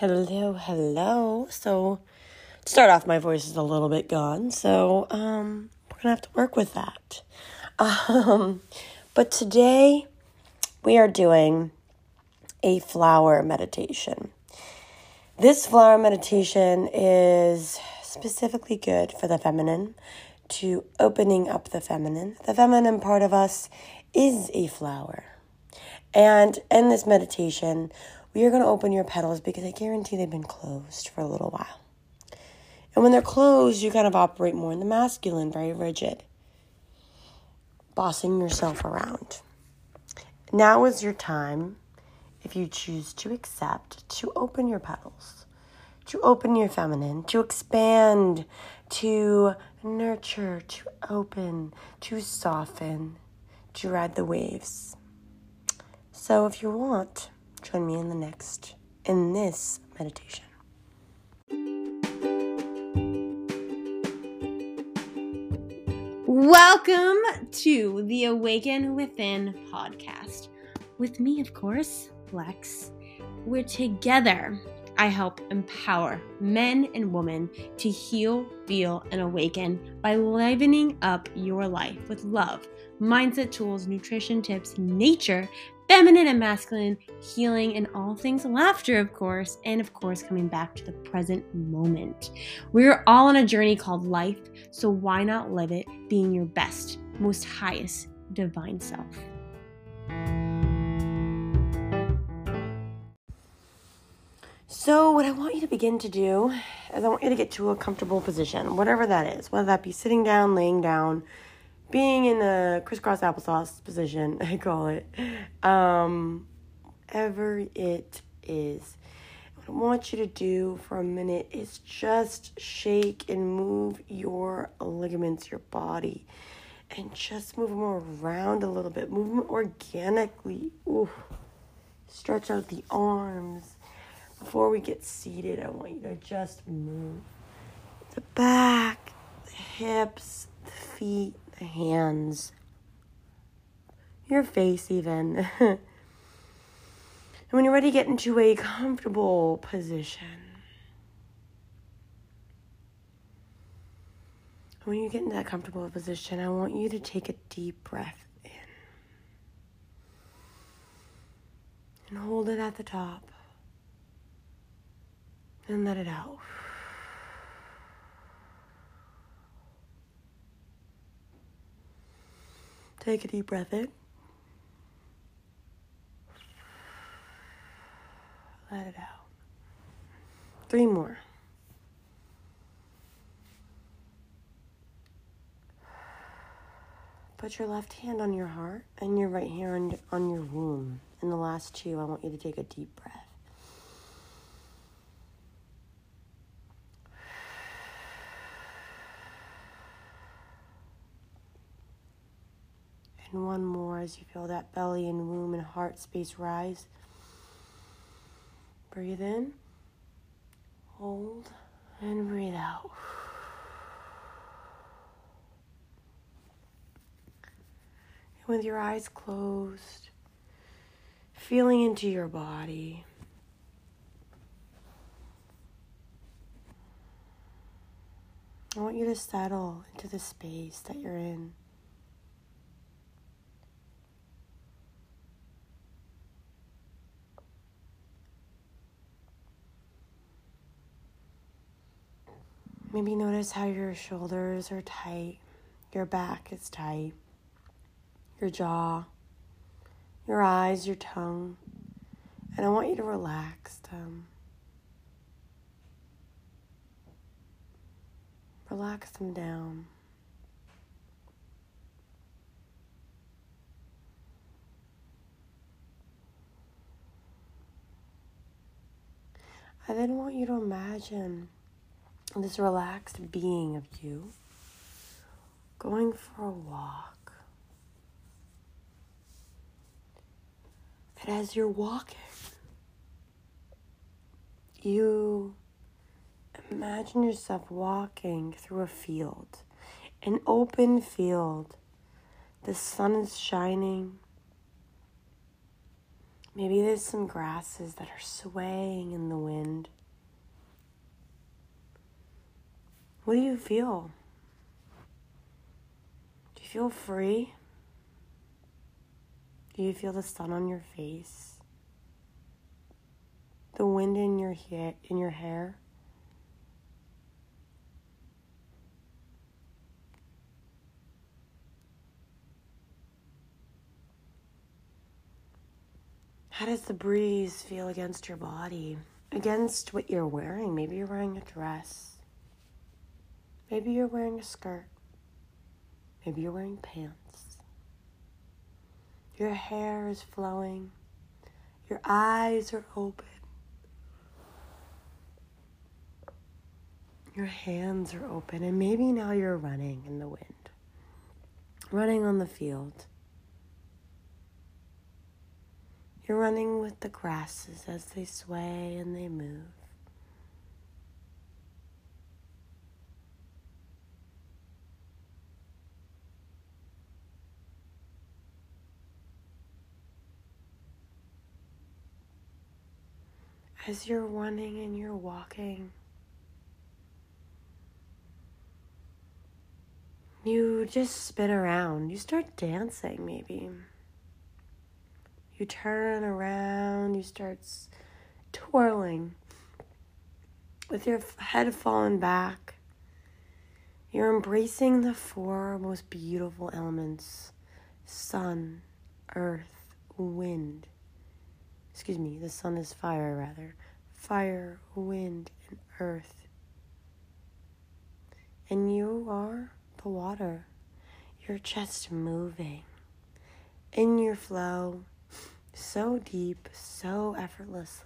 Hello, hello. So, to start off, my voice is a little bit gone, so um, we're gonna have to work with that. Um, but today, we are doing a flower meditation. This flower meditation is specifically good for the feminine, to opening up the feminine. The feminine part of us is a flower. And in this meditation, we are going to open your petals because I guarantee they've been closed for a little while. And when they're closed, you kind of operate more in the masculine, very rigid, bossing yourself around. Now is your time, if you choose to accept, to open your petals, to open your feminine, to expand, to nurture, to open, to soften, to ride the waves. So if you want, Join me in the next, in this meditation. Welcome to the Awaken Within podcast. With me, of course, Lex. We're together. I help empower men and women to heal, feel, and awaken by livening up your life with love, mindset tools, nutrition tips, nature, feminine and masculine, healing, and all things laughter, of course, and of course, coming back to the present moment. We're all on a journey called life, so why not live it being your best, most highest divine self? So, what I want you to begin to do is I want you to get to a comfortable position, whatever that is, whether that be sitting down, laying down, being in the crisscross applesauce position, I call it, um, ever it is. What I want you to do for a minute is just shake and move your ligaments, your body, and just move them around a little bit. Move them organically. Ooh. Stretch out the arms. Before we get seated, I want you to just move the back, the hips, the feet, hands, your face, even. and when you're ready, get into a comfortable position. When you get into that comfortable position, I want you to take a deep breath in and hold it at the top and let it out. Take a deep breath in. Let it out. Three more. Put your left hand on your heart and your right hand on your womb. In the last two, I want you to take a deep breath. And one more as you feel that belly and womb and heart space rise. Breathe in, hold, and breathe out. And with your eyes closed, feeling into your body. I want you to settle into the space that you're in. Maybe notice how your shoulders are tight, your back is tight, your jaw, your eyes, your tongue. And I want you to relax them. Relax them down. I then want you to imagine this relaxed being of you going for a walk. And as you're walking, you imagine yourself walking through a field, an open field. The sun is shining. Maybe there's some grasses that are swaying in the wind. What do you feel? Do you feel free? Do you feel the sun on your face? The wind in your hair in your hair? How does the breeze feel against your body? Against what you're wearing? Maybe you're wearing a dress. Maybe you're wearing a skirt. Maybe you're wearing pants. Your hair is flowing. Your eyes are open. Your hands are open. And maybe now you're running in the wind, running on the field. You're running with the grasses as they sway and they move. As you're running and you're walking, you just spin around. You start dancing, maybe. You turn around, you start twirling with your head fallen back. You're embracing the four most beautiful elements sun, earth, wind. Excuse me, the sun is fire, rather. Fire, wind, and earth. And you are the water. You're just moving in your flow so deep, so effortless.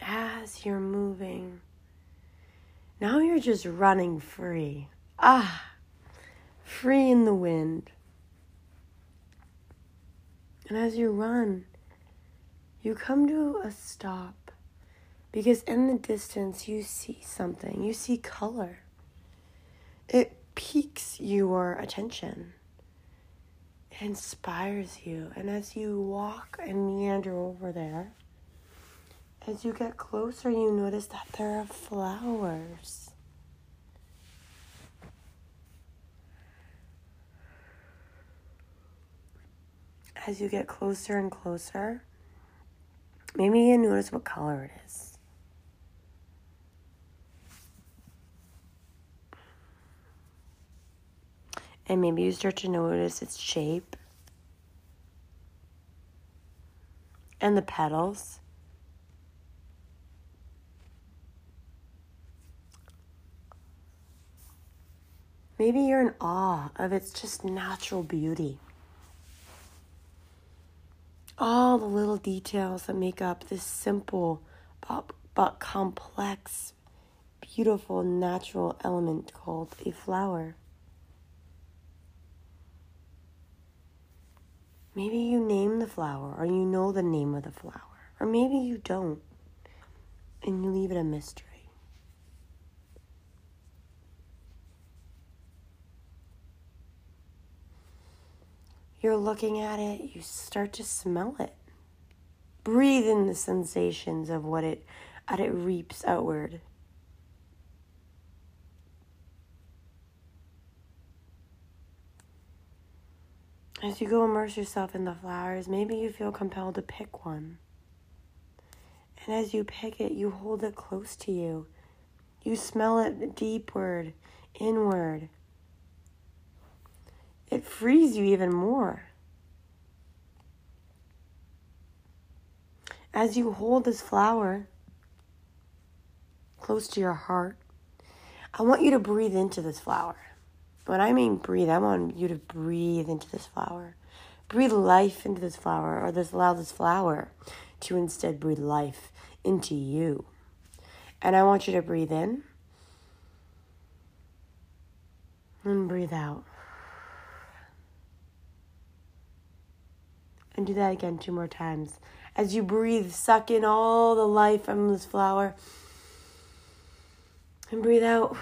As you're moving, now you're just running free. Ah, free in the wind. And as you run, you come to a stop because in the distance you see something, you see color. It piques your attention it inspires you. And as you walk and meander over there, as you get closer, you notice that there are flowers. As you get closer and closer, maybe you notice what color it is. And maybe you start to notice its shape and the petals. Maybe you're in awe of its just natural beauty. All the little details that make up this simple but, but complex, beautiful natural element called a flower. Maybe you name the flower or you know the name of the flower, or maybe you don't and you leave it a mystery. You're looking at it, you start to smell it. Breathe in the sensations of what it, as it reaps outward. As you go immerse yourself in the flowers, maybe you feel compelled to pick one. And as you pick it, you hold it close to you. You smell it deepward, inward. It frees you even more. As you hold this flower close to your heart, I want you to breathe into this flower. When I mean breathe, I want you to breathe into this flower. Breathe life into this flower, or this allow this flower to instead breathe life into you. And I want you to breathe in and breathe out. And do that again two more times. As you breathe, suck in all the life from this flower. And breathe out.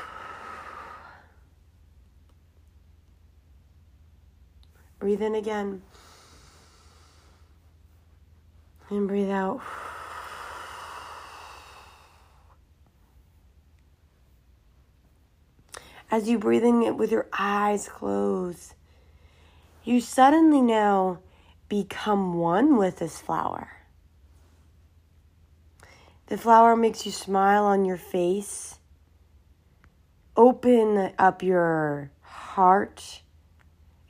Breathe in again. And breathe out. As you breathing it with your eyes closed, you suddenly now become one with this flower. The flower makes you smile on your face. Open up your heart,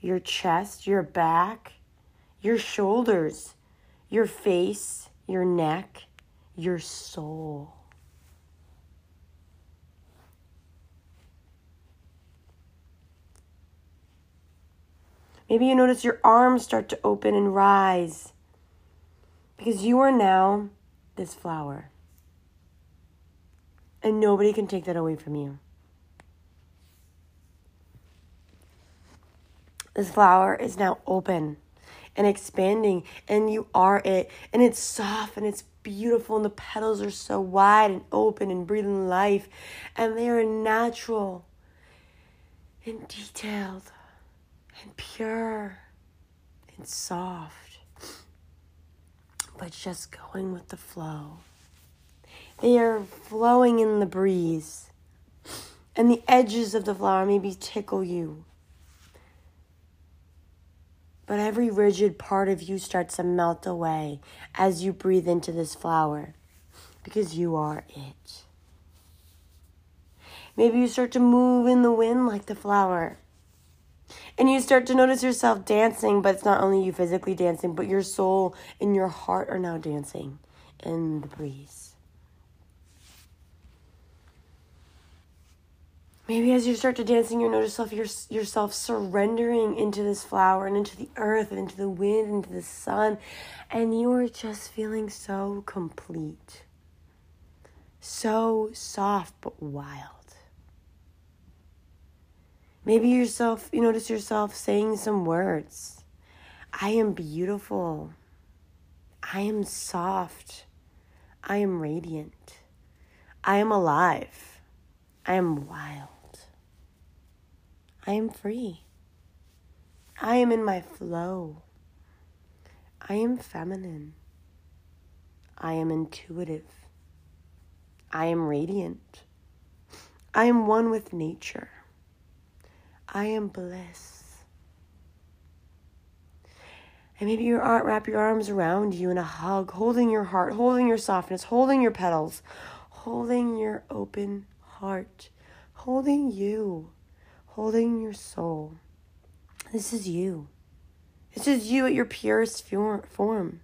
your chest, your back, your shoulders, your face, your neck, your soul. Maybe you notice your arms start to open and rise because you are now this flower. And nobody can take that away from you. This flower is now open and expanding, and you are it. And it's soft and it's beautiful, and the petals are so wide and open and breathing life, and they are natural and detailed and pure and soft, but just going with the flow. They are flowing in the breeze, and the edges of the flower maybe tickle you. But every rigid part of you starts to melt away as you breathe into this flower because you are it. Maybe you start to move in the wind like the flower. And you start to notice yourself dancing, but it's not only you physically dancing, but your soul and your heart are now dancing in the breeze. Maybe as you start to dancing, you notice yourself, yourself surrendering into this flower and into the earth and into the wind, and into the sun, and you are just feeling so complete, so soft but wild. Maybe yourself, you notice yourself saying some words. I am beautiful. I am soft. I am radiant. I am alive. I am wild. I am free. I am in my flow. I am feminine. I am intuitive. I am radiant. I am one with nature. I am bliss. And maybe your you wrap your arms around you in a hug, holding your heart, holding your softness, holding your petals, holding your open heart, holding you, holding your soul. This is you. This is you at your purest form.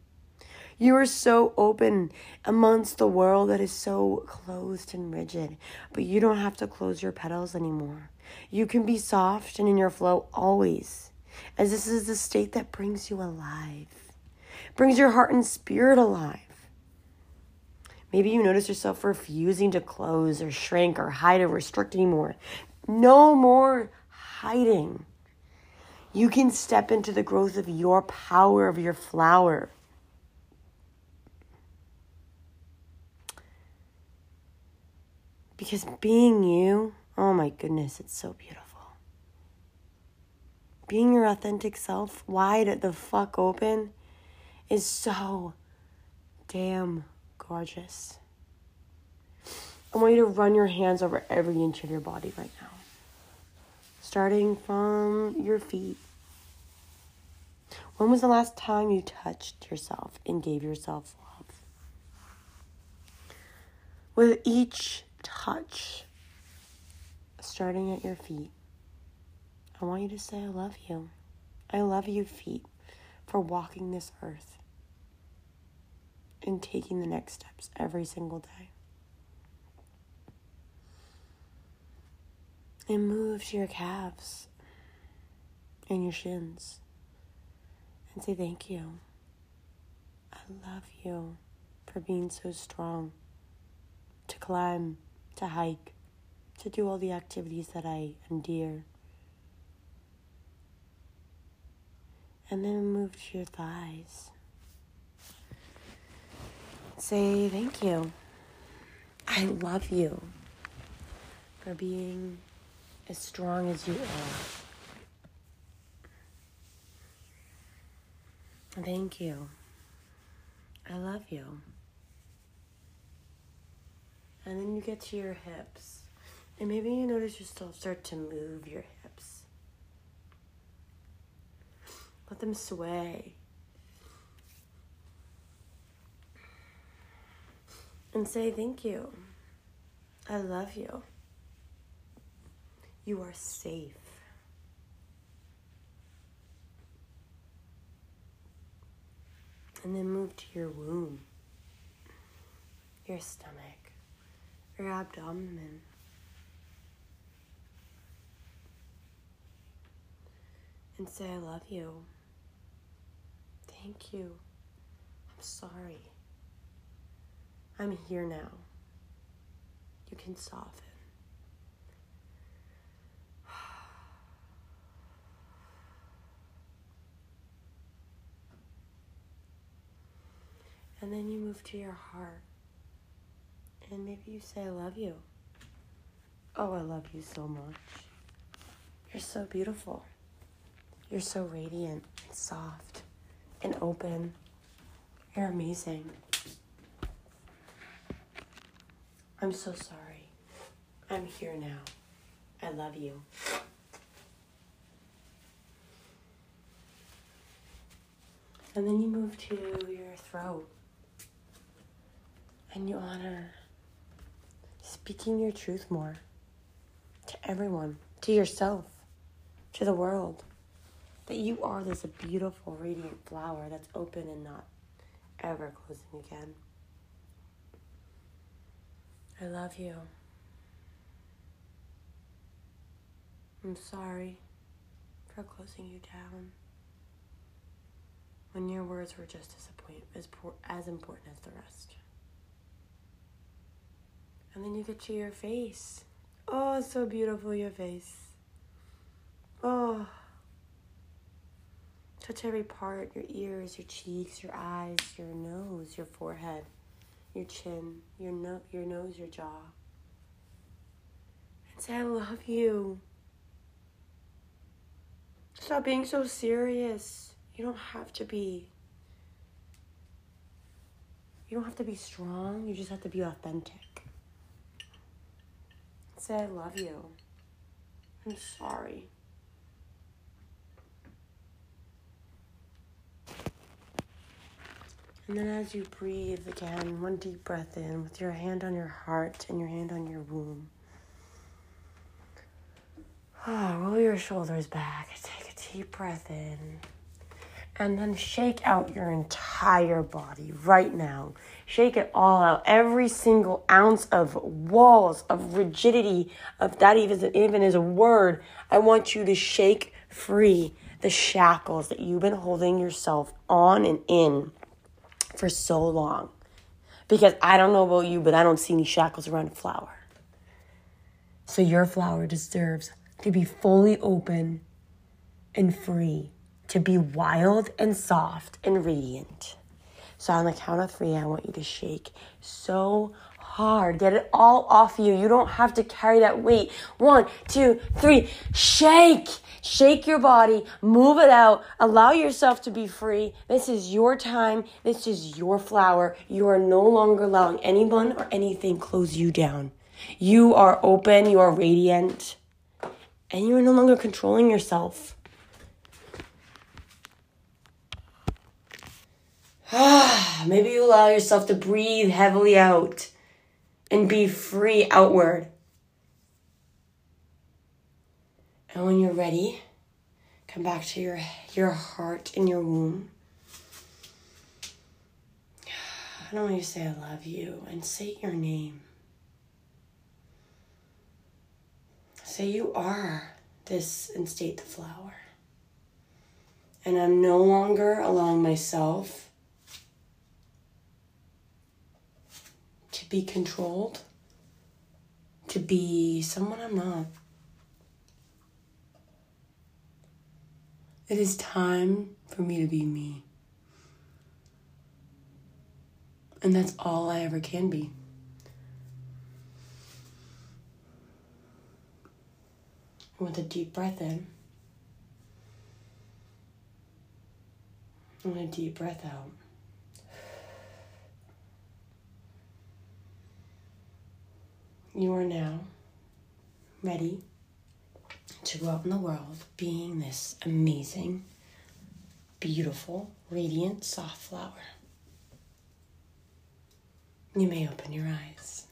You are so open amongst the world that is so closed and rigid, but you don't have to close your petals anymore. You can be soft and in your flow always, as this is the state that brings you alive, brings your heart and spirit alive. Maybe you notice yourself refusing to close or shrink or hide or restrict anymore. No more hiding. You can step into the growth of your power, of your flower. Because being you, oh my goodness, it's so beautiful. Being your authentic self, wide the fuck open, is so damn gorgeous. I want you to run your hands over every inch of your body right now, starting from your feet. When was the last time you touched yourself and gave yourself love? With each touch starting at your feet. I want you to say, I love you. I love you, feet, for walking this earth and taking the next steps every single day. And move to your calves and your shins and say, Thank you. I love you for being so strong to climb to hike, to do all the activities that I endear. And then move to your thighs. Say thank you. I love you for being as strong as you are. Thank you. I love you. And then you get to your hips. And maybe you notice yourself start to move your hips. Let them sway. And say thank you. I love you. You are safe. And then move to your womb, your stomach, your abdomen. And say, I love you. Thank you. I'm sorry. I'm here now. You can soften. And then you move to your heart. And maybe you say, I love you. Oh, I love you so much. You're so beautiful. You're so radiant and soft and open. You're amazing. I'm so sorry. I'm here now. I love you. And then you move to your throat. And you honor speaking your truth more to everyone, to yourself, to the world. That you are this beautiful, radiant flower that's open and not ever closing again. I love you. I'm sorry for closing you down when your words were just as, as, as important as the rest. And then you get to your face. Oh, so beautiful, your face. Oh. Touch every part your ears, your cheeks, your eyes, your nose, your forehead, your chin, your, no- your nose, your jaw. And say, I love you. Stop being so serious. You don't have to be. You don't have to be strong. You just have to be authentic. Say, I love you. I'm sorry. And then as you breathe again, one deep breath in with your hand on your heart and your hand on your womb. Oh, roll your shoulders back. Take a deep breath in. And then shake out your entire body right now. Shake it all out. Every single ounce of walls, of rigidity, of that even, even is a word. I want you to shake free the shackles that you've been holding yourself on and in for so long. Because I don't know about you, but I don't see any shackles around a flower. So your flower deserves to be fully open and free, to be wild and soft and radiant. So on the count of three, I want you to shake so hard. Get it all off you. You don't have to carry that weight. One, two, three. Shake. Shake your body, move it out, allow yourself to be free. This is your time. This is your flower. You are no longer allowing anyone or anything close you down. You are open, you are radiant, and you are no longer controlling yourself. Maybe you allow yourself to breathe heavily out and be free outward. And when you're ready, come back to your, your heart and your womb. I don't want you to say I love you and say your name. Say you are this and state the flower. And I'm no longer allowing myself to be controlled, to be someone I'm not. It is time for me to be me. And that's all I ever can be. With a deep breath in. And a deep breath out. You are now ready to go out in the world being this amazing, beautiful, radiant, soft flower. You may open your eyes.